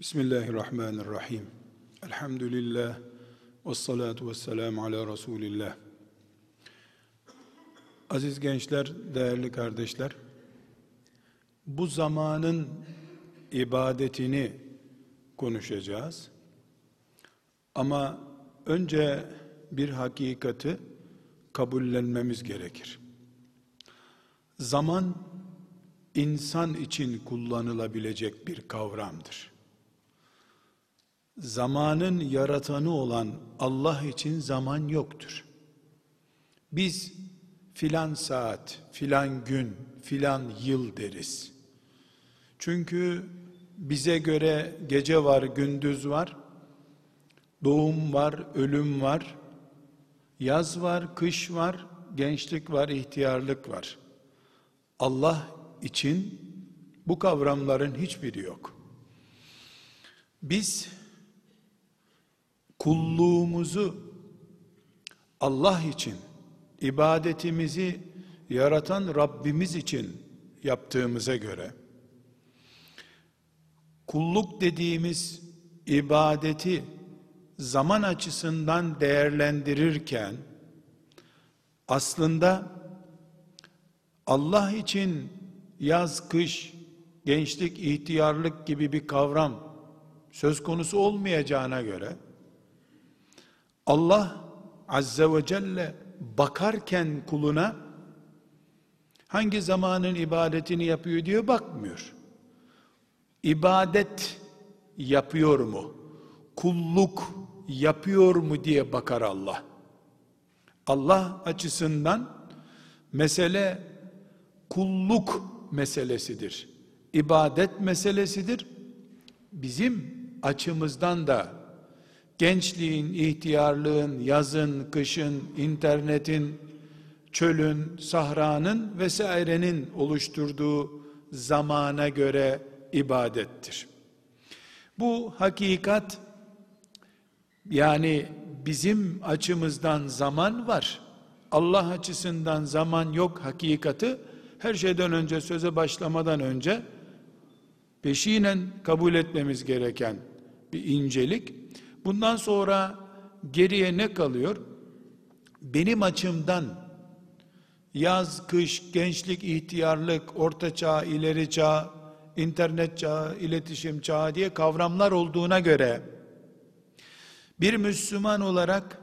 Bismillahirrahmanirrahim. Elhamdülillah. Ve salatu ve selamu ala Resulillah. Aziz gençler, değerli kardeşler, bu zamanın ibadetini konuşacağız. Ama önce bir hakikati kabullenmemiz gerekir. Zaman insan için kullanılabilecek bir kavramdır. Zamanın yaratanı olan Allah için zaman yoktur. Biz filan saat, filan gün, filan yıl deriz. Çünkü bize göre gece var, gündüz var, doğum var, ölüm var, yaz var, kış var, gençlik var, ihtiyarlık var. Allah için bu kavramların hiçbiri yok. Biz kulluğumuzu Allah için, ibadetimizi yaratan Rabbimiz için yaptığımıza göre, kulluk dediğimiz ibadeti zaman açısından değerlendirirken, aslında Allah için yaz, kış, gençlik, ihtiyarlık gibi bir kavram söz konusu olmayacağına göre, Allah Azze ve Celle bakarken kuluna hangi zamanın ibadetini yapıyor diye bakmıyor. İbadet yapıyor mu? Kulluk yapıyor mu diye bakar Allah. Allah açısından mesele kulluk meselesidir. İbadet meselesidir. Bizim açımızdan da gençliğin, ihtiyarlığın, yazın, kışın, internetin, çölün, sahranın vesairenin oluşturduğu zamana göre ibadettir. Bu hakikat yani bizim açımızdan zaman var. Allah açısından zaman yok hakikati her şeyden önce söze başlamadan önce peşinen kabul etmemiz gereken bir incelik. Bundan sonra geriye ne kalıyor? Benim açımdan yaz, kış, gençlik, ihtiyarlık, orta çağ, ileri çağ, internet çağı, iletişim çağı diye kavramlar olduğuna göre bir Müslüman olarak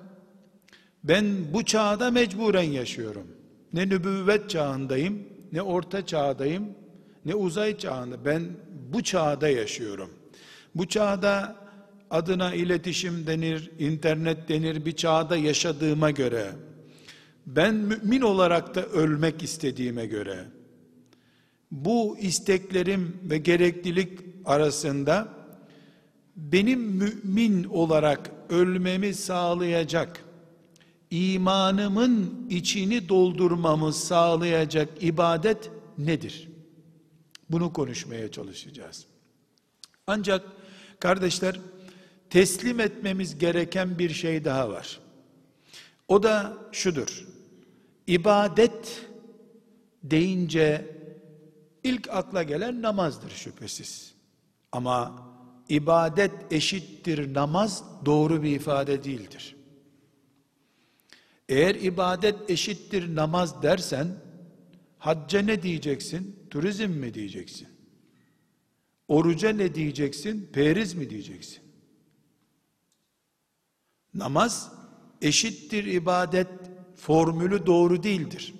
ben bu çağda mecburen yaşıyorum. Ne nübüvvet çağındayım, ne orta çağdayım, ne uzay çağında. Ben bu çağda yaşıyorum. Bu çağda adına iletişim denir, internet denir bir çağda yaşadığıma göre, ben mümin olarak da ölmek istediğime göre, bu isteklerim ve gereklilik arasında benim mümin olarak ölmemi sağlayacak, imanımın içini doldurmamı sağlayacak ibadet nedir? Bunu konuşmaya çalışacağız. Ancak kardeşler teslim etmemiz gereken bir şey daha var. O da şudur. İbadet deyince ilk akla gelen namazdır şüphesiz. Ama ibadet eşittir namaz doğru bir ifade değildir. Eğer ibadet eşittir namaz dersen hacca ne diyeceksin? Turizm mi diyeceksin? Oruca ne diyeceksin? Periz mi diyeceksin? Namaz eşittir ibadet formülü doğru değildir.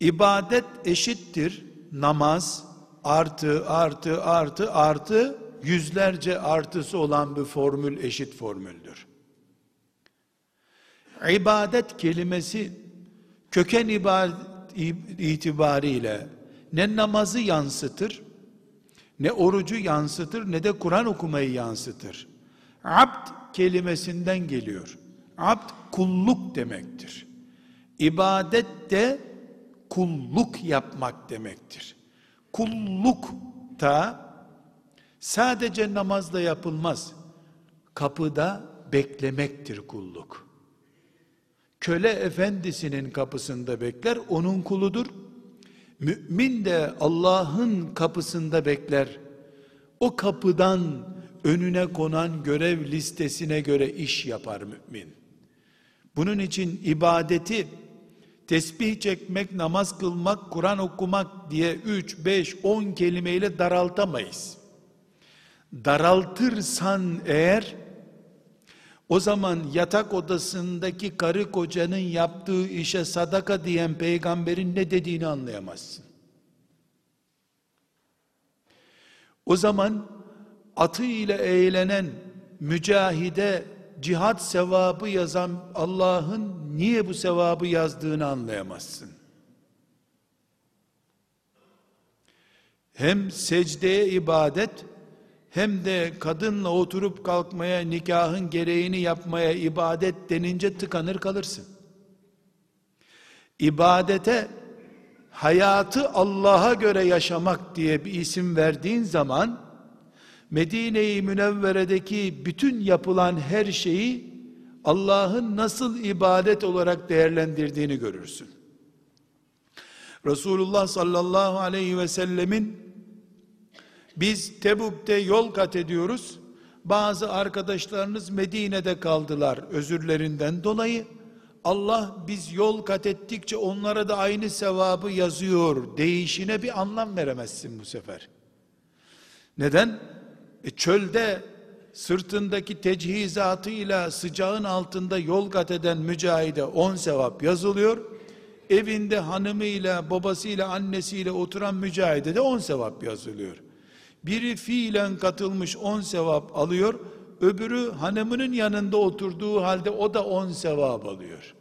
İbadet eşittir namaz artı artı artı artı yüzlerce artısı olan bir formül eşit formüldür. İbadet kelimesi köken ibadet itibariyle ne namazı yansıtır, ne orucu yansıtır, ne de Kur'an okumayı yansıtır. Abd kelimesinden geliyor. Abd kulluk demektir. İbadet de kulluk yapmak demektir. Kulluk da sadece namazla yapılmaz. Kapıda beklemektir kulluk. Köle efendisinin kapısında bekler, onun kuludur. Mümin de Allah'ın kapısında bekler. o kapıdan önüne konan görev listesine göre iş yapar mümin. Bunun için ibadeti tesbih çekmek, namaz kılmak, Kur'an okumak diye 3, 5, 10 kelimeyle daraltamayız. Daraltırsan eğer o zaman yatak odasındaki karı kocanın yaptığı işe sadaka diyen peygamberin ne dediğini anlayamazsın. O zaman atı ile eğlenen mücahide cihat sevabı yazan Allah'ın niye bu sevabı yazdığını anlayamazsın. Hem secdeye ibadet hem de kadınla oturup kalkmaya, nikahın gereğini yapmaya ibadet denince tıkanır kalırsın. İbadete hayatı Allah'a göre yaşamak diye bir isim verdiğin zaman Medine-i Münevvere'deki bütün yapılan her şeyi Allah'ın nasıl ibadet olarak değerlendirdiğini görürsün. Resulullah sallallahu aleyhi ve sellemin biz Tebuk'te yol kat ediyoruz. Bazı arkadaşlarınız Medine'de kaldılar özürlerinden dolayı. Allah biz yol kat ettikçe onlara da aynı sevabı yazıyor değişine bir anlam veremezsin bu sefer. Neden? E çölde sırtındaki tecihizatıyla sıcağın altında yol kat eden mücahide on sevap yazılıyor. Evinde hanımıyla, babasıyla, annesiyle oturan mücahide de on sevap yazılıyor. Biri fiilen katılmış on sevap alıyor, öbürü hanımının yanında oturduğu halde o da on sevap alıyor.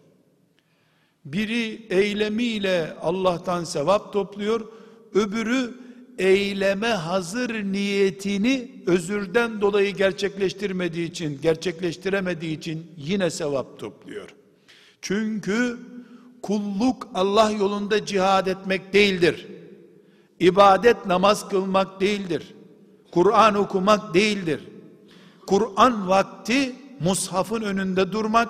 Biri eylemiyle Allah'tan sevap topluyor, öbürü eyleme hazır niyetini özürden dolayı gerçekleştirmediği için, gerçekleştiremediği için yine sevap topluyor. Çünkü kulluk Allah yolunda cihad etmek değildir. İbadet namaz kılmak değildir. Kur'an okumak değildir. Kur'an vakti mushafın önünde durmak,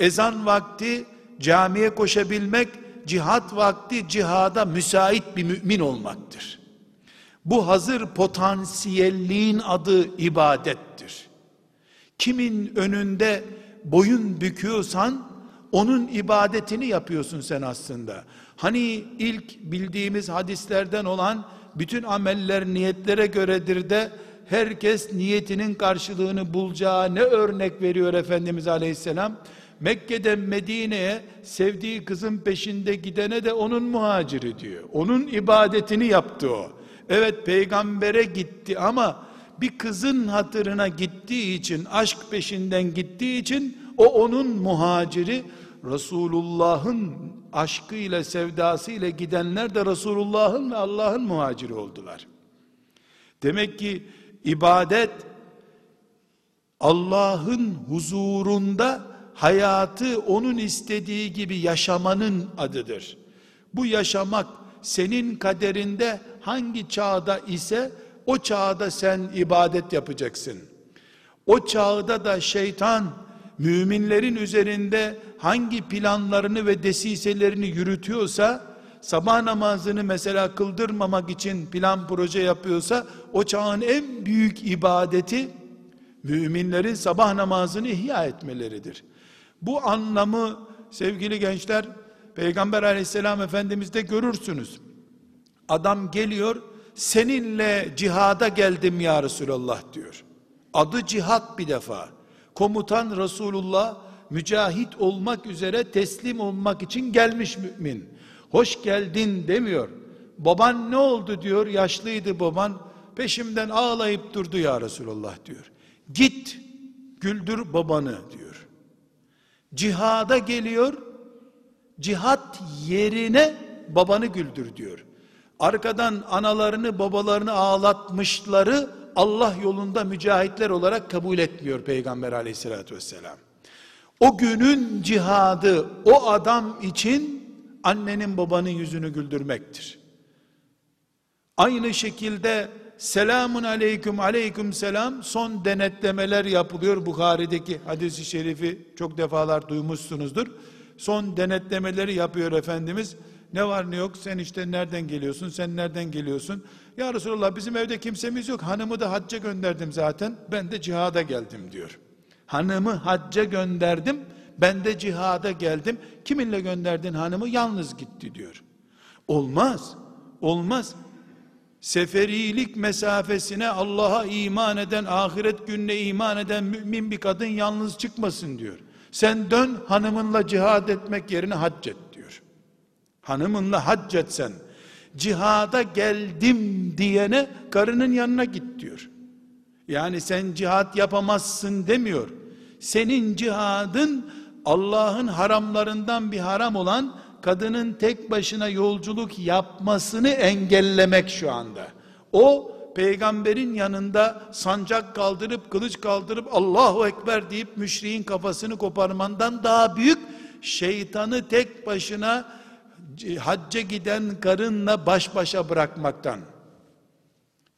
ezan vakti camiye koşabilmek, cihat vakti cihada müsait bir mümin olmaktır. Bu hazır potansiyelliğin adı ibadettir. Kimin önünde boyun büküyorsan onun ibadetini yapıyorsun sen aslında. Hani ilk bildiğimiz hadislerden olan bütün ameller niyetlere göredir de herkes niyetinin karşılığını bulacağı ne örnek veriyor Efendimiz Aleyhisselam? Mekke'den Medine'ye sevdiği kızın peşinde gidene de onun muhaciri diyor. Onun ibadetini yaptı o. Evet peygambere gitti ama bir kızın hatırına gittiği için, aşk peşinden gittiği için o onun muhaciri. Resulullah'ın aşkıyla, sevdasıyla gidenler de Resulullah'ın ve Allah'ın muhaciri oldular. Demek ki ibadet Allah'ın huzurunda hayatı onun istediği gibi yaşamanın adıdır. Bu yaşamak senin kaderinde hangi çağda ise o çağda sen ibadet yapacaksın. O çağda da şeytan müminlerin üzerinde hangi planlarını ve desiselerini yürütüyorsa sabah namazını mesela kıldırmamak için plan proje yapıyorsa o çağın en büyük ibadeti müminlerin sabah namazını ihya etmeleridir. Bu anlamı sevgili gençler Peygamber aleyhisselam efendimizde görürsünüz. Adam geliyor, seninle cihada geldim ya Resulallah diyor. Adı cihat bir defa. Komutan Resulullah mücahit olmak üzere teslim olmak için gelmiş mümin. Hoş geldin demiyor. Baban ne oldu diyor. Yaşlıydı baban. Peşimden ağlayıp durdu ya Resulallah diyor. Git güldür babanı diyor. Cihada geliyor. Cihat yerine babanı güldür diyor arkadan analarını babalarını ağlatmışları Allah yolunda mücahitler olarak kabul etmiyor Peygamber aleyhissalatü vesselam. O günün cihadı o adam için annenin babanın yüzünü güldürmektir. Aynı şekilde selamun aleyküm aleyküm selam son denetlemeler yapılıyor. Bukhari'deki hadisi şerifi çok defalar duymuşsunuzdur. Son denetlemeleri yapıyor Efendimiz Ne var ne yok sen işte nereden geliyorsun sen nereden geliyorsun? Ya Resulallah bizim evde kimsemiz yok hanımı da hacca gönderdim zaten ben de cihada geldim diyor. Hanımı hacca gönderdim ben de cihada geldim. Kiminle gönderdin hanımı? Yalnız gitti diyor. Olmaz. Olmaz. Seferilik mesafesine Allah'a iman eden, ahiret gününe iman eden mümin bir kadın yalnız çıkmasın diyor. Sen dön hanımınla cihad etmek yerine hac et. Hanımınla hac etsen, cihada geldim diyene karının yanına git diyor. Yani sen cihat yapamazsın demiyor. Senin cihadın Allah'ın haramlarından bir haram olan kadının tek başına yolculuk yapmasını engellemek şu anda. O peygamberin yanında sancak kaldırıp kılıç kaldırıp Allahu Ekber deyip müşriğin kafasını koparmandan daha büyük şeytanı tek başına hacca giden karınla baş başa bırakmaktan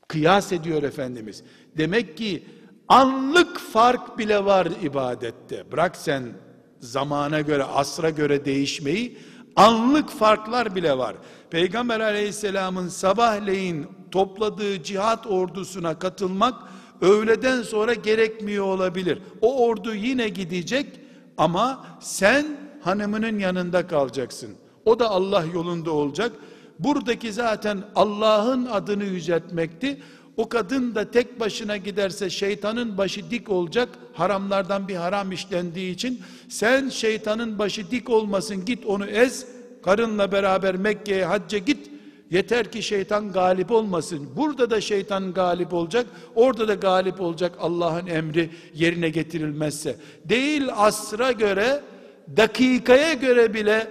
kıyas ediyor Efendimiz. Demek ki anlık fark bile var ibadette. Bırak sen zamana göre, asra göre değişmeyi, anlık farklar bile var. Peygamber aleyhisselamın sabahleyin topladığı cihat ordusuna katılmak, öğleden sonra gerekmiyor olabilir. O ordu yine gidecek ama sen hanımının yanında kalacaksın. O da Allah yolunda olacak. Buradaki zaten Allah'ın adını yüceltmekti. O kadın da tek başına giderse şeytanın başı dik olacak. Haramlardan bir haram işlendiği için sen şeytanın başı dik olmasın git onu ez. Karınla beraber Mekke'ye hacca git. Yeter ki şeytan galip olmasın. Burada da şeytan galip olacak. Orada da galip olacak Allah'ın emri yerine getirilmezse. Değil asra göre, dakikaya göre bile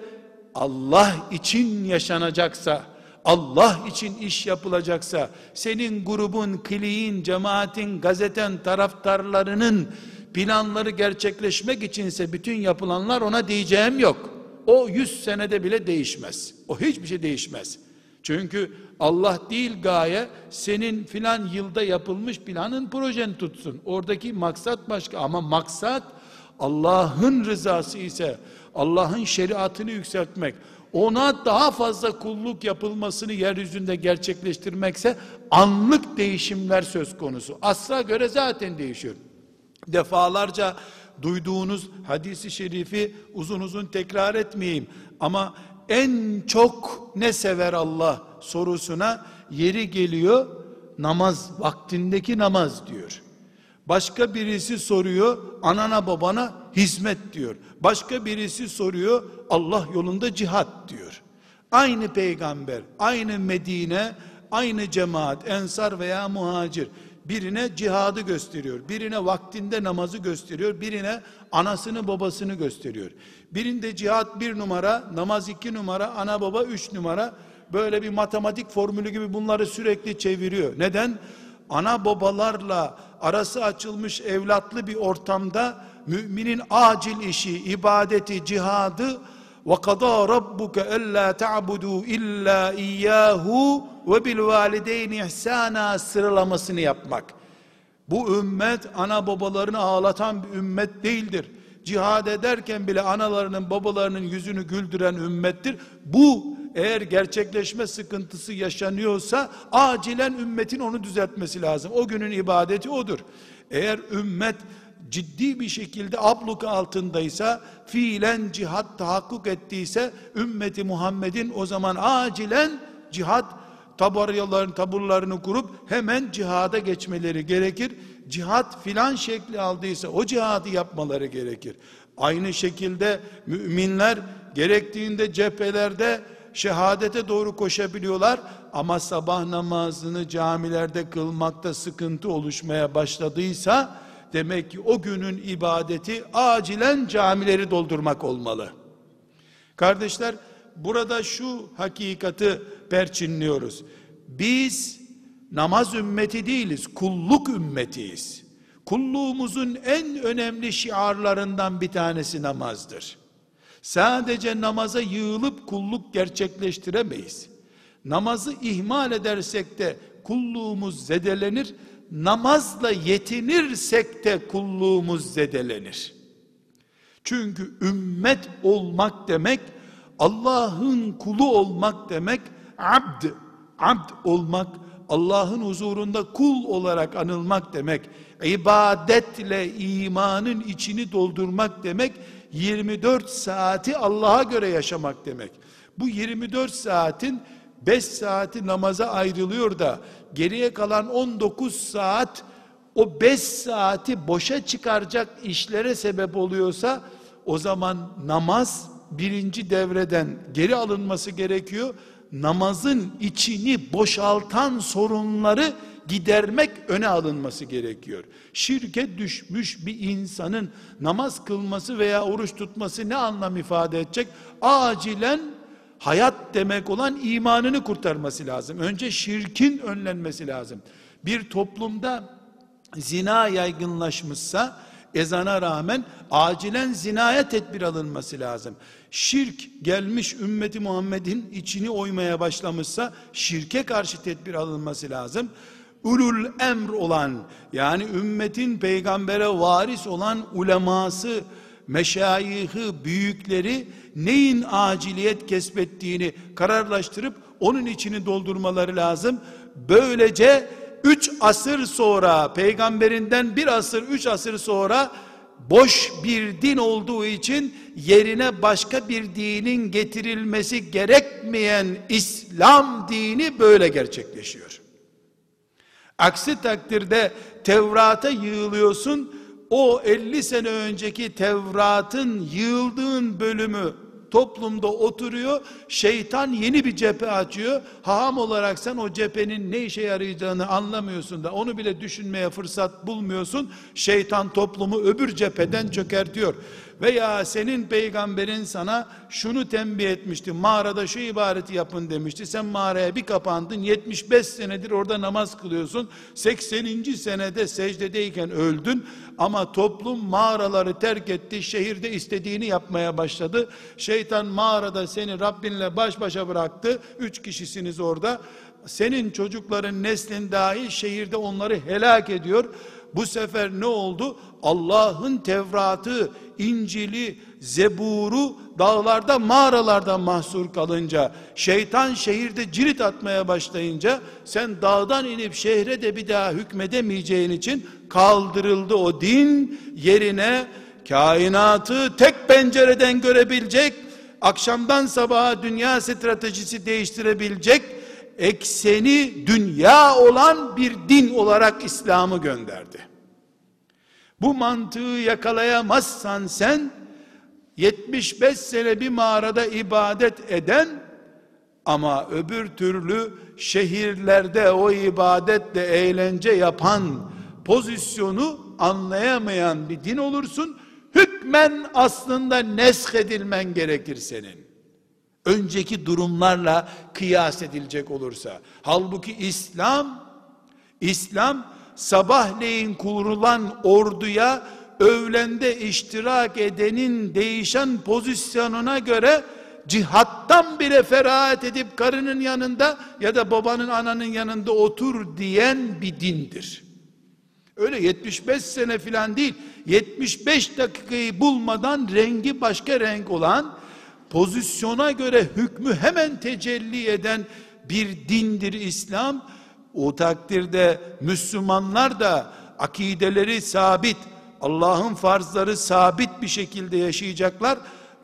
Allah için yaşanacaksa, Allah için iş yapılacaksa, senin grubun, kliğin, cemaatin, gazeten, taraftarlarının planları gerçekleşmek içinse bütün yapılanlar ona diyeceğim yok. O yüz senede bile değişmez. O hiçbir şey değişmez. Çünkü Allah değil gaye senin filan yılda yapılmış planın projen tutsun. Oradaki maksat başka ama maksat Allah'ın rızası ise Allah'ın şeriatını yükseltmek, ona daha fazla kulluk yapılmasını yeryüzünde gerçekleştirmekse anlık değişimler söz konusu. Asra göre zaten değişiyor. Defalarca duyduğunuz hadisi şerifi uzun uzun tekrar etmeyeyim ama en çok ne sever Allah sorusuna yeri geliyor namaz vaktindeki namaz diyor. Başka birisi soruyor anana babana hizmet diyor. Başka birisi soruyor Allah yolunda cihat diyor. Aynı peygamber, aynı Medine, aynı cemaat, ensar veya muhacir birine cihadı gösteriyor. Birine vaktinde namazı gösteriyor. Birine anasını babasını gösteriyor. Birinde cihat bir numara, namaz iki numara, ana baba üç numara. Böyle bir matematik formülü gibi bunları sürekli çeviriyor. Neden? Ana babalarla arası açılmış evlatlı bir ortamda müminin acil işi, ibadeti, cihadı ve kada rabbuke alla ta'budu illa iyyahu ve bil valideyni ihsana sıralamasını yapmak. Bu ümmet ana babalarını ağlatan bir ümmet değildir. Cihad ederken bile analarının babalarının yüzünü güldüren ümmettir. Bu eğer gerçekleşme sıkıntısı yaşanıyorsa acilen ümmetin onu düzeltmesi lazım. O günün ibadeti odur. Eğer ümmet ciddi bir şekilde abluk altındaysa, fiilen cihat tahakkuk ettiyse, ümmeti Muhammed'in o zaman acilen cihat tabaryaların taburlarını kurup hemen cihada geçmeleri gerekir. Cihat filan şekli aldıysa o cihadı yapmaları gerekir. Aynı şekilde müminler gerektiğinde cephelerde şehadete doğru koşabiliyorlar ama sabah namazını camilerde kılmakta sıkıntı oluşmaya başladıysa demek ki o günün ibadeti acilen camileri doldurmak olmalı. Kardeşler burada şu hakikati perçinliyoruz. Biz namaz ümmeti değiliz, kulluk ümmetiyiz. Kulluğumuzun en önemli şiarlarından bir tanesi namazdır. Sadece namaza yığılıp kulluk gerçekleştiremeyiz. Namazı ihmal edersek de kulluğumuz zedelenir. Namazla yetinirsek de kulluğumuz zedelenir. Çünkü ümmet olmak demek Allah'ın kulu olmak demek abd, abd olmak, Allah'ın huzurunda kul olarak anılmak demek, ibadetle imanın içini doldurmak demek, 24 saati Allah'a göre yaşamak demek. Bu 24 saatin 5 saati namaza ayrılıyor da geriye kalan 19 saat o 5 saati boşa çıkaracak işlere sebep oluyorsa o zaman namaz birinci devreden geri alınması gerekiyor. Namazın içini boşaltan sorunları gidermek öne alınması gerekiyor. Şirke düşmüş bir insanın namaz kılması veya oruç tutması ne anlam ifade edecek? Acilen hayat demek olan imanını kurtarması lazım. Önce şirkin önlenmesi lazım. Bir toplumda zina yaygınlaşmışsa ezana rağmen acilen zinaya tedbir alınması lazım. Şirk gelmiş ümmeti Muhammed'in içini oymaya başlamışsa şirke karşı tedbir alınması lazım. Ulul emr olan yani ümmetin peygambere varis olan uleması, meşayihi, büyükleri neyin aciliyet kesbettiğini kararlaştırıp onun içini doldurmaları lazım. Böylece üç asır sonra peygamberinden bir asır üç asır sonra boş bir din olduğu için yerine başka bir dinin getirilmesi gerekmeyen İslam dini böyle gerçekleşiyor. Aksi takdirde Tevrat'a yığılıyorsun, o 50 sene önceki Tevrat'ın yığıldığın bölümü toplumda oturuyor. Şeytan yeni bir cephe açıyor. Haham olarak sen o cephenin ne işe yarayacağını anlamıyorsun da onu bile düşünmeye fırsat bulmuyorsun. Şeytan toplumu öbür cepheden çökertiyor. Veya senin peygamberin sana şunu tembih etmişti. Mağarada şu ibadeti yapın demişti. Sen mağaraya bir kapandın. 75 senedir orada namaz kılıyorsun. 80. senede secdedeyken öldün. Ama toplum mağaraları terk etti. Şehirde istediğini yapmaya başladı. Şeytan mağarada seni Rabbinle baş başa bıraktı. Üç kişisiniz orada. Senin çocukların neslin dahi şehirde onları helak ediyor. Bu sefer ne oldu? Allah'ın Tevrat'ı, İncil'i, Zebur'u dağlarda, mağaralarda mahsur kalınca, şeytan şehirde cirit atmaya başlayınca, sen dağdan inip şehre de bir daha hükmedemeyeceğin için kaldırıldı o din, yerine kainatı tek pencereden görebilecek, akşamdan sabaha dünya stratejisi değiştirebilecek, ekseni dünya olan bir din olarak İslam'ı gönderdi. Bu mantığı yakalayamazsan sen 75 sene bir mağarada ibadet eden ama öbür türlü şehirlerde o ibadetle eğlence yapan pozisyonu anlayamayan bir din olursun. Hükmen aslında nesk edilmen gerekir senin. Önceki durumlarla kıyas edilecek olursa. Halbuki İslam, İslam sabahleyin kurulan orduya öğlende iştirak edenin değişen pozisyonuna göre cihattan bile ferahat edip karının yanında ya da babanın ananın yanında otur diyen bir dindir. Öyle 75 sene filan değil. 75 dakikayı bulmadan rengi başka renk olan pozisyona göre hükmü hemen tecelli eden bir dindir İslam. O takdirde Müslümanlar da akideleri sabit, Allah'ın farzları sabit bir şekilde yaşayacaklar.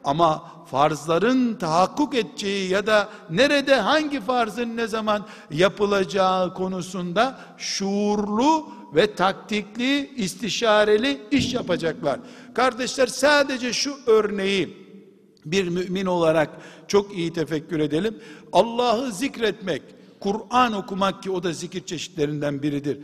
Ama farzların tahakkuk edeceği ya da nerede hangi farzın ne zaman yapılacağı konusunda şuurlu ve taktikli, istişareli iş yapacaklar. Kardeşler sadece şu örneği bir mümin olarak çok iyi tefekkür edelim. Allah'ı zikretmek, Kur'an okumak ki o da zikir çeşitlerinden biridir.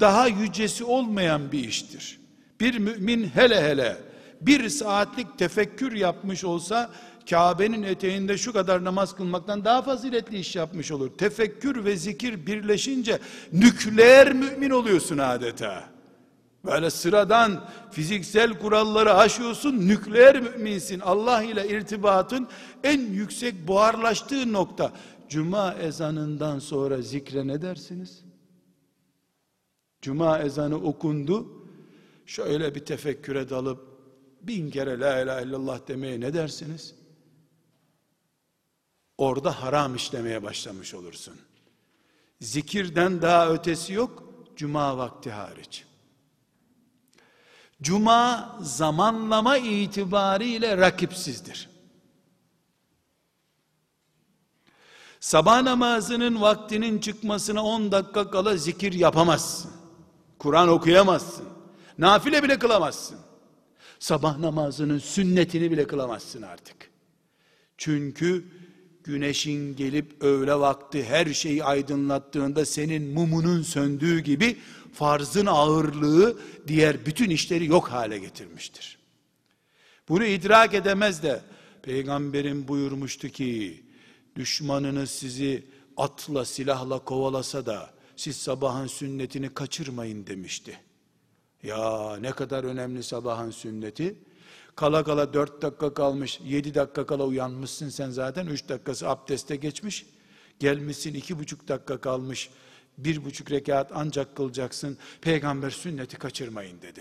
Daha yücesi olmayan bir iştir. Bir mümin hele hele bir saatlik tefekkür yapmış olsa Kabe'nin eteğinde şu kadar namaz kılmaktan daha faziletli iş yapmış olur. Tefekkür ve zikir birleşince nükleer mümin oluyorsun adeta. Böyle sıradan fiziksel kuralları aşıyorsun, nükleer müminsin. Allah ile irtibatın en yüksek buharlaştığı nokta. Cuma ezanından sonra zikre ne dersiniz? Cuma ezanı okundu. Şöyle bir tefekküre dalıp bin kere la ilahe illallah demeye ne dersiniz? Orada haram işlemeye başlamış olursun. Zikirden daha ötesi yok, cuma vakti hariç. Cuma zamanlama itibariyle rakipsizdir. Sabah namazının vaktinin çıkmasına 10 dakika kala zikir yapamazsın. Kur'an okuyamazsın. Nafile bile kılamazsın. Sabah namazının sünnetini bile kılamazsın artık. Çünkü güneşin gelip öğle vakti her şeyi aydınlattığında senin mumunun söndüğü gibi farzın ağırlığı diğer bütün işleri yok hale getirmiştir. Bunu idrak edemez de peygamberin buyurmuştu ki düşmanınız sizi atla silahla kovalasa da siz sabahın sünnetini kaçırmayın demişti. Ya ne kadar önemli sabahın sünneti. Kala kala dört dakika kalmış, yedi dakika kala uyanmışsın sen zaten, üç dakikası abdeste geçmiş. Gelmişsin iki buçuk dakika kalmış, bir buçuk rekat ancak kılacaksın. Peygamber sünneti kaçırmayın dedi.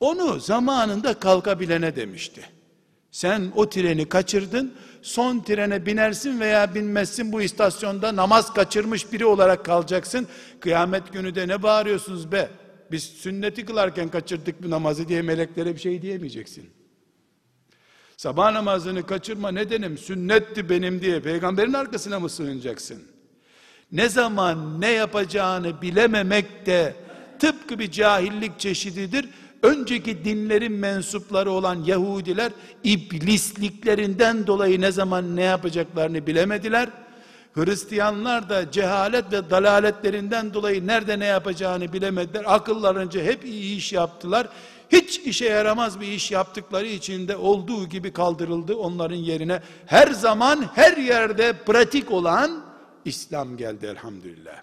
Onu zamanında kalkabilene demişti. Sen o treni kaçırdın, son trene binersin veya binmezsin bu istasyonda namaz kaçırmış biri olarak kalacaksın. Kıyamet günü de ne bağırıyorsunuz be? Biz sünneti kılarken kaçırdık bu namazı diye meleklere bir şey diyemeyeceksin. Sabah namazını kaçırma nedenim sünnetti benim diye peygamberin arkasına mı sığınacaksın? Ne zaman ne yapacağını bilememek de tıpkı bir cahillik çeşididir. Önceki dinlerin mensupları olan Yahudiler iblisliklerinden dolayı ne zaman ne yapacaklarını bilemediler. Hristiyanlar da cehalet ve dalaletlerinden dolayı nerede ne yapacağını bilemediler. Akıllarınca hep iyi iş yaptılar. Hiç işe yaramaz bir iş yaptıkları için de olduğu gibi kaldırıldı onların yerine. Her zaman her yerde pratik olan İslam geldi elhamdülillah.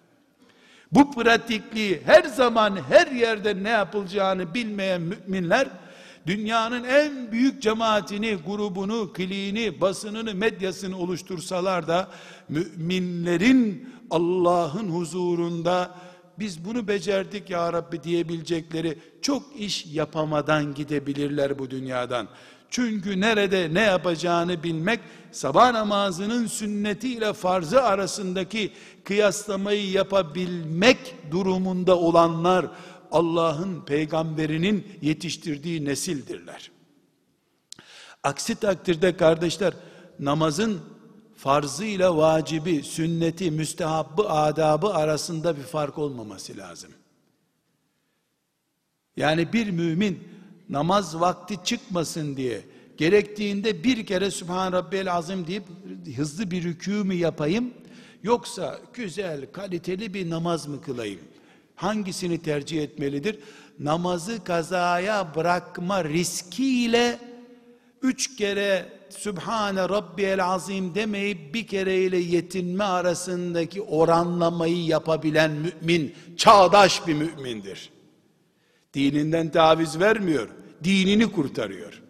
Bu pratikliği her zaman her yerde ne yapılacağını bilmeyen müminler dünyanın en büyük cemaatini, grubunu, kliğini, basınını, medyasını oluştursalar da müminlerin Allah'ın huzurunda biz bunu becerdik ya Rabbi diyebilecekleri çok iş yapamadan gidebilirler bu dünyadan. Çünkü nerede ne yapacağını bilmek, sabah namazının sünneti ile farzı arasındaki kıyaslamayı yapabilmek durumunda olanlar, Allah'ın peygamberinin yetiştirdiği nesildirler. Aksi takdirde kardeşler, namazın farzı ile vacibi, sünneti, müstehabbı, adabı arasında bir fark olmaması lazım. Yani bir mümin namaz vakti çıkmasın diye gerektiğinde bir kere Sübhan Rabbiyel Azim deyip hızlı bir rükû mü yapayım yoksa güzel kaliteli bir namaz mı kılayım? Hangisini tercih etmelidir? Namazı kazaya bırakma riskiyle üç kere Sübhane Rabbiyel Azim demeyip bir kereyle yetinme arasındaki oranlamayı yapabilen mümin, çağdaş bir mümindir. Dininden taviz vermiyor, dinini kurtarıyor.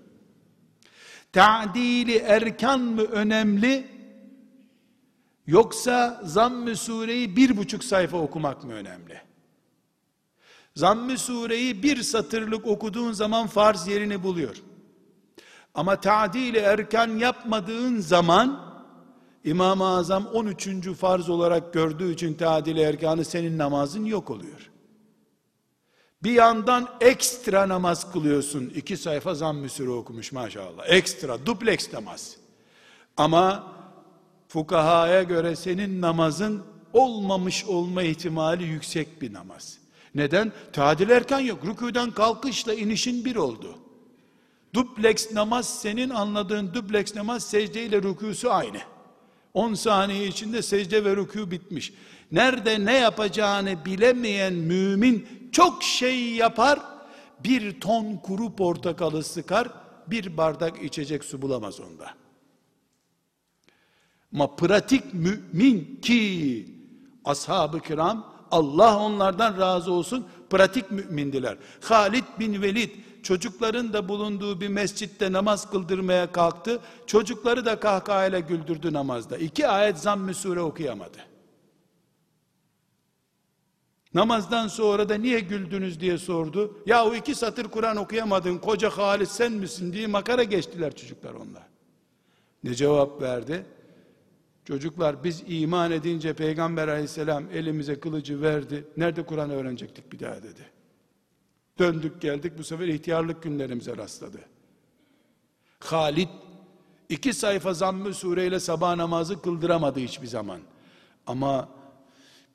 Ta'dili erkan mı önemli, yoksa zamm-ı sureyi bir buçuk sayfa okumak mı önemli? Zamm-ı sureyi bir satırlık okuduğun zaman farz yerini buluyor. Ama tadil erken yapmadığın zaman İmam-ı Azam 13. farz olarak gördüğü için tadil erkanı senin namazın yok oluyor. Bir yandan ekstra namaz kılıyorsun. iki sayfa zamm-ı sure okumuş maşallah. Ekstra, dupleks namaz. Ama fukahaya göre senin namazın olmamış olma ihtimali yüksek bir namaz. Neden? Tadil erken yok. Rüküden kalkışla inişin bir oldu. Dupleks namaz senin anladığın dupleks namaz secde ile rükûsu aynı. 10 saniye içinde secde ve rükû bitmiş. Nerede ne yapacağını bilemeyen mümin çok şey yapar, bir ton kuru portakalı sıkar, bir bardak içecek su bulamaz onda. Ama pratik mümin ki ashab-ı kiram Allah onlardan razı olsun pratik mümindiler. Halid bin Velid çocukların da bulunduğu bir mescitte namaz kıldırmaya kalktı. Çocukları da kahkahayla güldürdü namazda. İki ayet zamm-ı sure okuyamadı. Namazdan sonra da niye güldünüz diye sordu. Ya o iki satır Kur'an okuyamadın koca Halis sen misin diye makara geçtiler çocuklar onlar. Ne cevap verdi? Çocuklar biz iman edince Peygamber aleyhisselam elimize kılıcı verdi. Nerede Kur'an öğrenecektik bir daha dedi. Döndük geldik bu sefer ihtiyarlık günlerimize rastladı. Halid iki sayfa zamm-ı sureyle sabah namazı kıldıramadı hiçbir zaman. Ama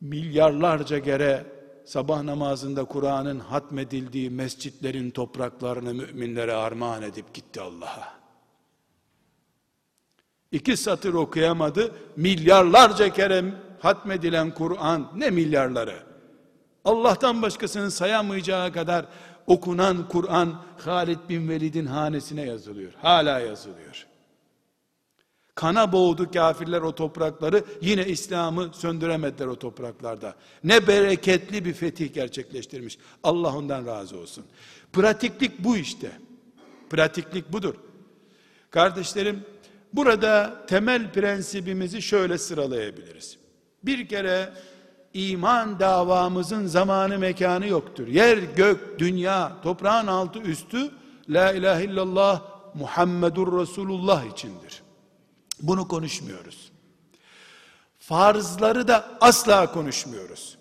milyarlarca kere sabah namazında Kur'an'ın hatmedildiği mescitlerin topraklarını müminlere armağan edip gitti Allah'a. İki satır okuyamadı, milyarlarca kere hatmedilen Kur'an, ne milyarları? Allah'tan başkasının sayamayacağı kadar okunan Kur'an Halid bin Velid'in hanesine yazılıyor. Hala yazılıyor. Kana boğdu kafirler o toprakları. Yine İslam'ı söndüremediler o topraklarda. Ne bereketli bir fetih gerçekleştirmiş. Allah ondan razı olsun. Pratiklik bu işte. Pratiklik budur. Kardeşlerim, burada temel prensibimizi şöyle sıralayabiliriz. Bir kere iman davamızın zamanı mekanı yoktur. Yer, gök, dünya, toprağın altı üstü La ilahe illallah Muhammedur Resulullah içindir. Bunu konuşmuyoruz. Farzları da asla konuşmuyoruz.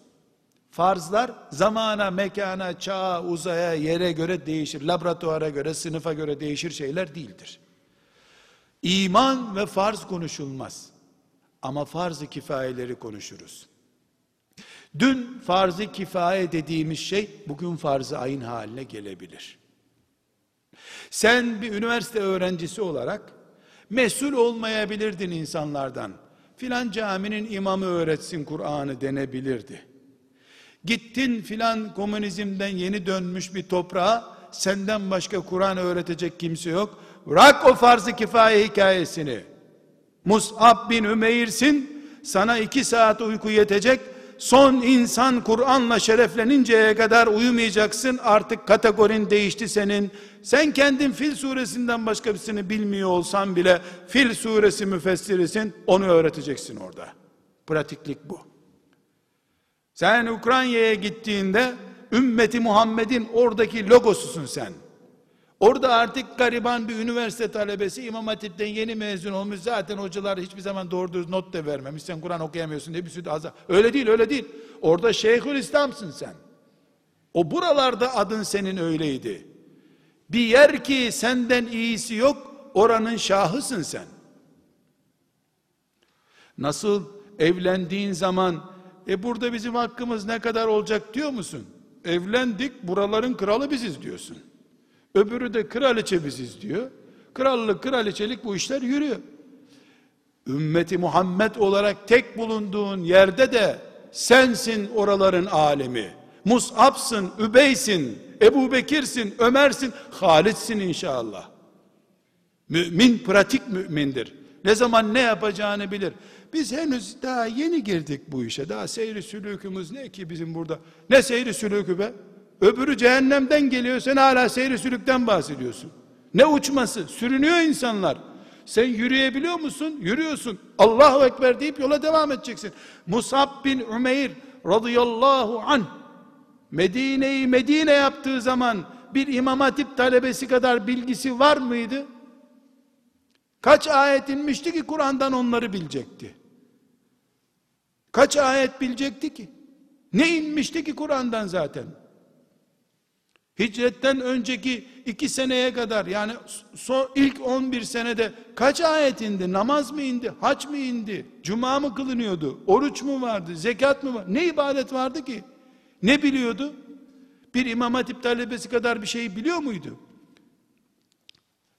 Farzlar zamana, mekana, çağa, uzaya, yere göre değişir. Laboratuvara göre, sınıfa göre değişir şeyler değildir. İman ve farz konuşulmaz. Ama farz-ı kifayeleri konuşuruz. Dün farz-ı kifaye dediğimiz şey bugün farz-ı ayın haline gelebilir. Sen bir üniversite öğrencisi olarak mesul olmayabilirdin insanlardan. Filan caminin imamı öğretsin Kur'an'ı denebilirdi. Gittin filan komünizmden yeni dönmüş bir toprağa senden başka Kur'an öğretecek kimse yok. Bırak o farz-ı kifaye hikayesini. Mus'ab bin Ümeyr'sin, sana iki saat uyku yetecek, son insan Kur'an'la şerefleninceye kadar uyumayacaksın, artık kategorin değişti senin, sen kendin Fil suresinden başka birisini bilmiyor olsan bile, Fil suresi müfessirisin, onu öğreteceksin orada. Pratiklik bu. Sen Ukrayna'ya gittiğinde, ümmeti Muhammed'in oradaki logosusun sen. Orada artık gariban bir üniversite talebesi İmam Hatip'ten yeni mezun olmuş. Zaten hocalar hiçbir zaman doğru düz not da vermemiş. Sen Kur'an okuyamıyorsun diye bir sürü azar. Öyle değil, öyle değil. Orada Şeyhül İslam'sın sen. O buralarda adın senin öyleydi. Bir yer ki senden iyisi yok, oranın şahısın sen. Nasıl evlendiğin zaman, e burada bizim hakkımız ne kadar olacak diyor musun? Evlendik, buraların kralı biziz diyorsun. Öbürü de kraliçe biziz diyor. Krallık, kraliçelik bu işler yürüyor. Ümmeti Muhammed olarak tek bulunduğun yerde de sensin oraların alemi. Mus'ab'sın, Übeysin, Ebu Bekir'sin, Ömer'sin, Halit'sin inşallah. Mümin pratik mümindir. Ne zaman ne yapacağını bilir. Biz henüz daha yeni girdik bu işe. Daha seyri sülükümüz ne ki bizim burada? Ne seyri sülükü be? Öbürü cehennemden geliyor. Sen hala seyri sülükten bahsediyorsun. Ne uçması? Sürünüyor insanlar. Sen yürüyebiliyor musun? Yürüyorsun. Allahu Ekber deyip yola devam edeceksin. Musab bin Ümeyr radıyallahu anh Medine'yi Medine yaptığı zaman bir İmam Hatip talebesi kadar bilgisi var mıydı? Kaç ayet inmişti ki Kur'an'dan onları bilecekti? Kaç ayet bilecekti ki? Ne inmişti ki Kur'an'dan zaten? Hicretten önceki iki seneye kadar yani son ilk 11 senede kaç ayet indi? Namaz mı indi? Hac mı indi? Cuma mı kılınıyordu? Oruç mu vardı? Zekat mı var? Ne ibadet vardı ki? Ne biliyordu? Bir İmam Hatip talebesi kadar bir şey biliyor muydu?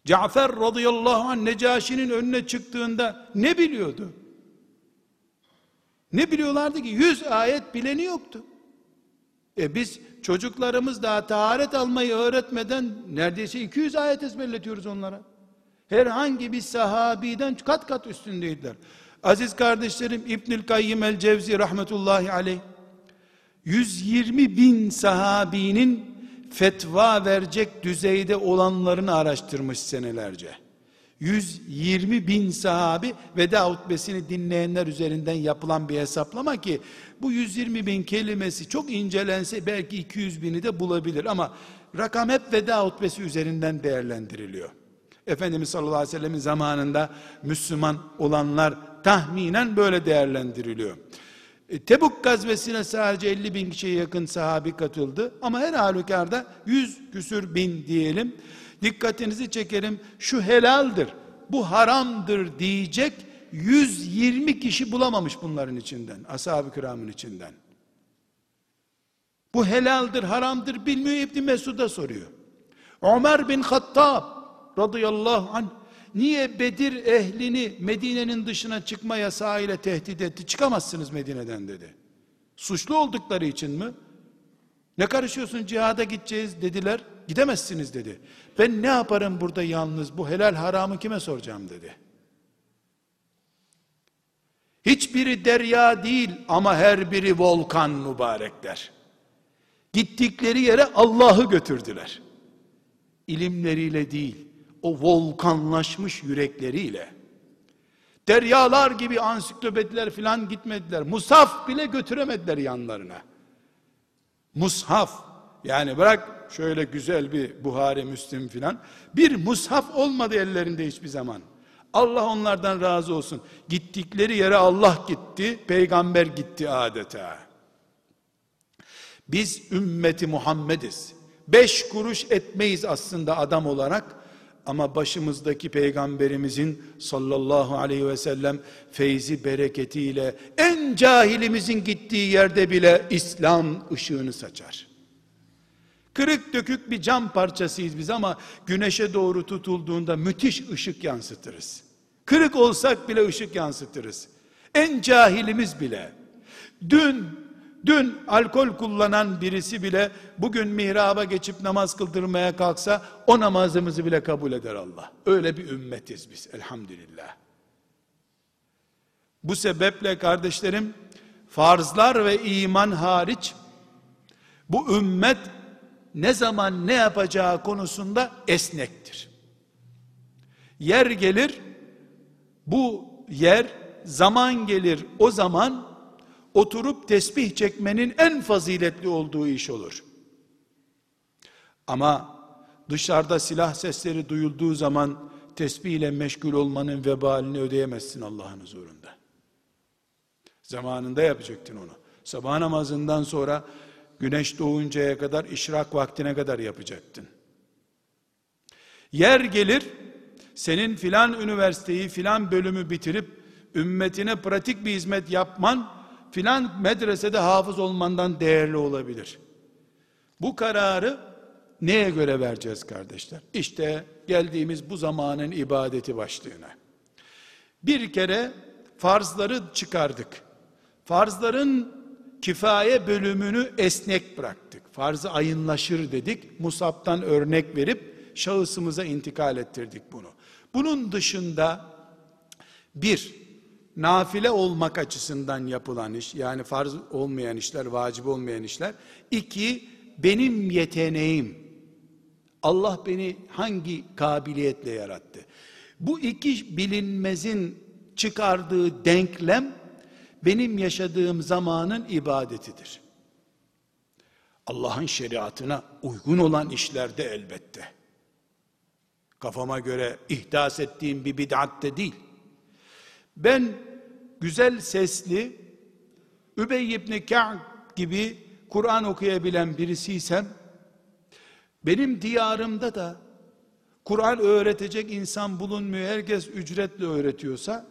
Cafer radıyallahu anh Necaşi'nin önüne çıktığında ne biliyordu? Ne biliyorlardı ki? Yüz ayet bileni yoktu. E biz çocuklarımız daha taharet almayı öğretmeden neredeyse 200 ayet ezberletiyoruz onlara. Herhangi bir sahabiden kat kat üstündeydiler. Aziz kardeşlerim İbnül Kayyim el Cevzi rahmetullahi aleyh 120 bin sahabinin fetva verecek düzeyde olanlarını araştırmış senelerce. 120 bin sahabi veda hutbesini dinleyenler üzerinden yapılan bir hesaplama ki bu 120 bin kelimesi çok incelense belki 200 bini de bulabilir ama rakam hep veda hutbesi üzerinden değerlendiriliyor. Efendimiz sallallahu aleyhi ve sellemin zamanında Müslüman olanlar tahminen böyle değerlendiriliyor. E, Tebuk gazvesine sadece 50 bin kişiye yakın sahabi katıldı. Ama her halükarda 100 küsür bin diyelim. Dikkatinizi çekerim şu helaldir, bu haramdır diyecek 120 kişi bulamamış bunların içinden. Ashab-ı kiramın içinden. Bu helaldir, haramdır bilmiyor İbni Mesud'a soruyor. Ömer bin Hattab radıyallahu anh niye Bedir ehlini Medine'nin dışına çıkma yasağı ile tehdit etti? Çıkamazsınız Medine'den dedi. Suçlu oldukları için mi? Ne karışıyorsun cihada gideceğiz dediler. Gidemezsiniz dedi. Ben ne yaparım burada yalnız bu helal haramı kime soracağım dedi. Hiçbiri derya değil ama her biri volkan mübarekler. Gittikleri yere Allah'ı götürdüler. İlimleriyle değil, o volkanlaşmış yürekleriyle. Deryalar gibi ansiklopediler filan gitmediler. Musaf bile götüremediler yanlarına. Mushaf, yani bırak şöyle güzel bir Buhari Müslim filan, bir mushaf olmadı ellerinde hiçbir zaman. Allah onlardan razı olsun. Gittikleri yere Allah gitti, peygamber gitti adeta. Biz ümmeti Muhammediz. Beş kuruş etmeyiz aslında adam olarak. Ama başımızdaki peygamberimizin sallallahu aleyhi ve sellem feyzi bereketiyle en cahilimizin gittiği yerde bile İslam ışığını saçar. Kırık dökük bir cam parçasıyız biz ama güneşe doğru tutulduğunda müthiş ışık yansıtırız. Kırık olsak bile ışık yansıtırız. En cahilimiz bile. Dün Dün alkol kullanan birisi bile bugün mihraba geçip namaz kıldırmaya kalksa o namazımızı bile kabul eder Allah. Öyle bir ümmetiz biz elhamdülillah. Bu sebeple kardeşlerim farzlar ve iman hariç bu ümmet ne zaman ne yapacağı konusunda esnektir. Yer gelir bu yer zaman gelir o zaman oturup tesbih çekmenin en faziletli olduğu iş olur. Ama dışarıda silah sesleri duyulduğu zaman tesbih ile meşgul olmanın vebalini ödeyemezsin Allah'ın huzurunda. Zamanında yapacaktın onu. Sabah namazından sonra güneş doğuncaya kadar işrak vaktine kadar yapacaktın. Yer gelir senin filan üniversiteyi filan bölümü bitirip ümmetine pratik bir hizmet yapman filan medresede hafız olmandan değerli olabilir. Bu kararı neye göre vereceğiz kardeşler? İşte geldiğimiz bu zamanın ibadeti başlığına. Bir kere farzları çıkardık. Farzların kifaye bölümünü esnek bıraktık. Farzı ayınlaşır dedik. Musab'tan örnek verip şahısımıza intikal ettirdik bunu. Bunun dışında bir, nafile olmak açısından yapılan iş, yani farz olmayan işler, vacip olmayan işler. İki, benim yeteneğim. Allah beni hangi kabiliyetle yarattı? Bu iki bilinmezin çıkardığı denklem, benim yaşadığım zamanın ibadetidir. Allah'ın şeriatına uygun olan işlerde elbette. Kafama göre ihdas ettiğim bir bid'atte değil. Ben güzel sesli Übey ibn Ka'b gibi Kur'an okuyabilen birisiysem benim diyarımda da Kur'an öğretecek insan bulunmuyor. Herkes ücretle öğretiyorsa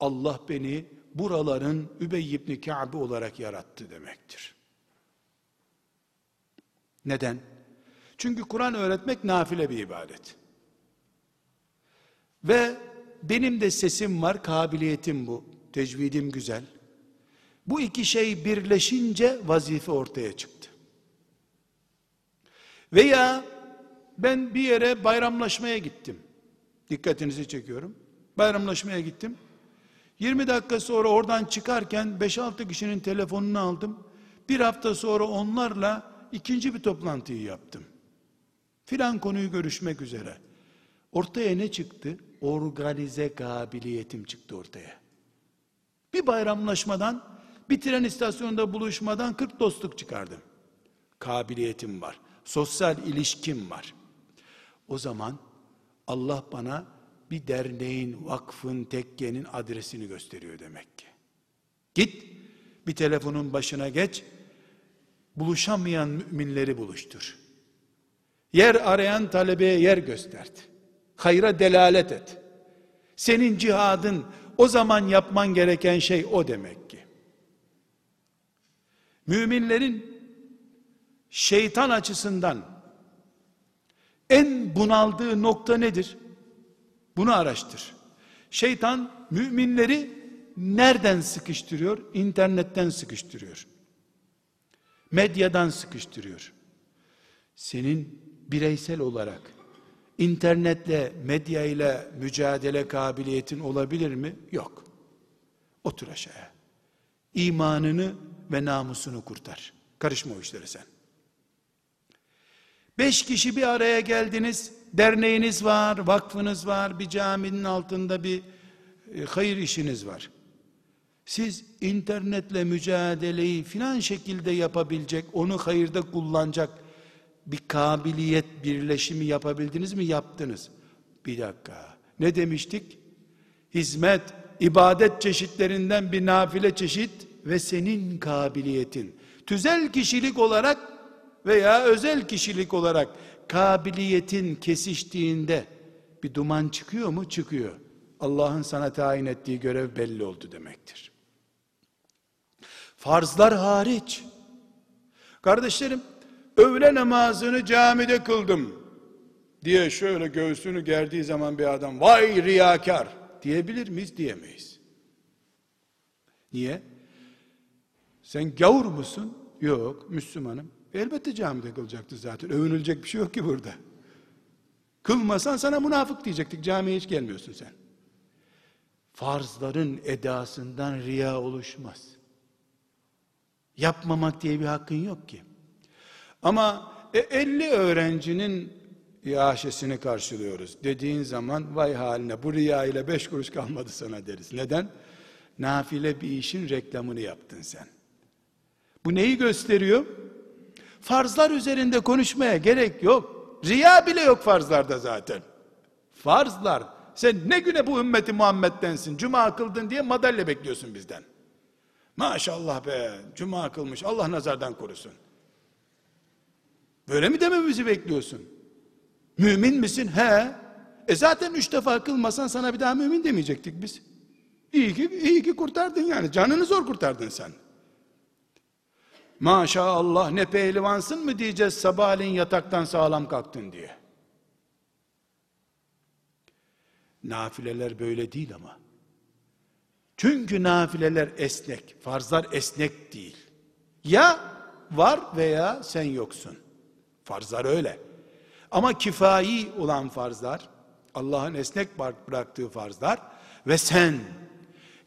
Allah beni buraların Übey ibn Ka'b olarak yarattı demektir. Neden? Çünkü Kur'an öğretmek nafile bir ibadet. Ve benim de sesim var, kabiliyetim bu. Tecvidim güzel. Bu iki şey birleşince vazife ortaya çıktı. Veya ben bir yere bayramlaşmaya gittim. Dikkatinizi çekiyorum. Bayramlaşmaya gittim. 20 dakika sonra oradan çıkarken 5-6 kişinin telefonunu aldım. Bir hafta sonra onlarla ikinci bir toplantıyı yaptım. Filan konuyu görüşmek üzere. Ortaya ne çıktı? organize kabiliyetim çıktı ortaya. Bir bayramlaşmadan, bir tren istasyonunda buluşmadan 40 dostluk çıkardım. Kabiliyetim var. Sosyal ilişkim var. O zaman Allah bana bir derneğin, vakfın, tekkenin adresini gösteriyor demek ki. Git, bir telefonun başına geç, buluşamayan müminleri buluştur. Yer arayan talebeye yer göstert. Hayra delalet et. Senin cihadın, o zaman yapman gereken şey o demek ki. Müminlerin şeytan açısından en bunaldığı nokta nedir? Bunu araştır. Şeytan müminleri nereden sıkıştırıyor? İnternetten sıkıştırıyor. Medyadan sıkıştırıyor. Senin bireysel olarak internetle, medya ile mücadele kabiliyetin olabilir mi? Yok. Otur aşağıya. İmanını ve namusunu kurtar. Karışma o işlere sen. Beş kişi bir araya geldiniz, derneğiniz var, vakfınız var, bir caminin altında bir e, hayır işiniz var. Siz internetle mücadeleyi filan şekilde yapabilecek, onu hayırda kullanacak bir kabiliyet birleşimi yapabildiniz mi? Yaptınız. Bir dakika. Ne demiştik? Hizmet, ibadet çeşitlerinden bir nafile çeşit ve senin kabiliyetin. Tüzel kişilik olarak veya özel kişilik olarak kabiliyetin kesiştiğinde bir duman çıkıyor mu? Çıkıyor. Allah'ın sana tayin ettiği görev belli oldu demektir. Farzlar hariç. Kardeşlerim, öğle namazını camide kıldım diye şöyle göğsünü gerdiği zaman bir adam vay riyakar diyebilir miyiz? Diyemeyiz. Niye? Sen gavur musun? Yok, Müslümanım. Elbette camide kılacaktı zaten. Övünülecek bir şey yok ki burada. Kılmasan sana münafık diyecektik. Camiye hiç gelmiyorsun sen. Farzların edasından riya oluşmaz. Yapmamak diye bir hakkın yok ki. Ama e, 50 öğrencinin iaşesini karşılıyoruz dediğin zaman vay haline bu riya ile 5 kuruş kalmadı sana deriz. Neden? Nafile bir işin reklamını yaptın sen. Bu neyi gösteriyor? Farzlar üzerinde konuşmaya gerek yok. Riya bile yok farzlarda zaten. Farzlar. Sen ne güne bu ümmeti Muhammed'densin. Cuma kıldın diye madalya bekliyorsun bizden. Maşallah be. Cuma kılmış. Allah nazardan korusun. Böyle mi dememizi bekliyorsun? Mümin misin? He. E zaten üç defa kılmasan sana bir daha mümin demeyecektik biz. İyi ki, iyi ki kurtardın yani. Canını zor kurtardın sen. Maşallah ne pehlivansın mı diyeceğiz sabahleyin yataktan sağlam kalktın diye. Nafileler böyle değil ama. Çünkü nafileler esnek, farzlar esnek değil. Ya var veya sen yoksun. Farzlar öyle. Ama kifayi olan farzlar, Allah'ın esnek bıraktığı farzlar ve sen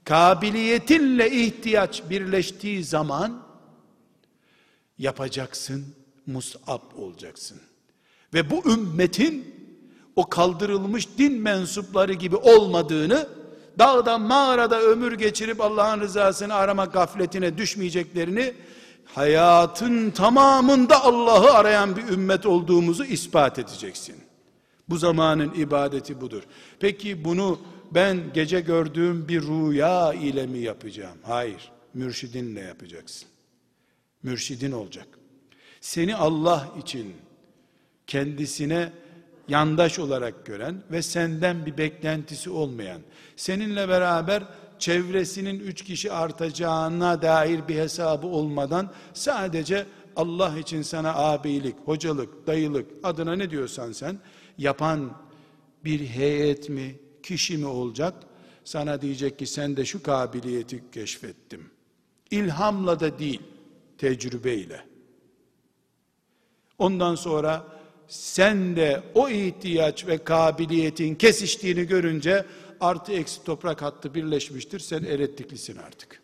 kabiliyetinle ihtiyaç birleştiği zaman yapacaksın, musab olacaksın. Ve bu ümmetin o kaldırılmış din mensupları gibi olmadığını, dağda mağarada ömür geçirip Allah'ın rızasını arama gafletine düşmeyeceklerini, hayatın tamamında Allah'ı arayan bir ümmet olduğumuzu ispat edeceksin. Bu zamanın ibadeti budur. Peki bunu ben gece gördüğüm bir rüya ile mi yapacağım? Hayır, mürşidinle yapacaksın mürşidin olacak. Seni Allah için kendisine yandaş olarak gören ve senden bir beklentisi olmayan, seninle beraber çevresinin üç kişi artacağına dair bir hesabı olmadan sadece Allah için sana abilik, hocalık, dayılık adına ne diyorsan sen yapan bir heyet mi, kişi mi olacak? Sana diyecek ki sen de şu kabiliyeti keşfettim. İlhamla da değil tecrübeyle. Ondan sonra sen de o ihtiyaç ve kabiliyetin kesiştiğini görünce artı eksi toprak hattı birleşmiştir. Sen erettiklisin artık.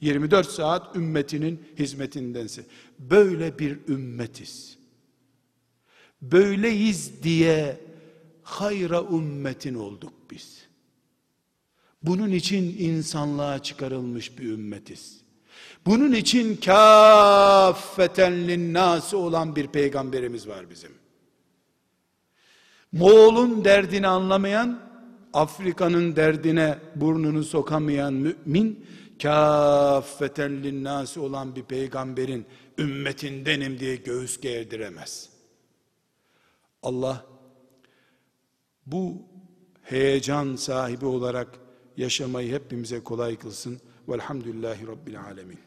24 saat ümmetinin hizmetindensin. Böyle bir ümmetiz. Böyleyiz diye hayra ümmetin olduk biz. Bunun için insanlığa çıkarılmış bir ümmetiz. Bunun için kâffeten linnâsi olan bir peygamberimiz var bizim. Moğol'un derdini anlamayan, Afrika'nın derdine burnunu sokamayan mümin, kâffeten linnâsi olan bir peygamberin ümmetindenim diye göğüs gerdiremez. Allah bu heyecan sahibi olarak yaşamayı hepimize kolay kılsın. Velhamdülillahi Rabbil Alemin.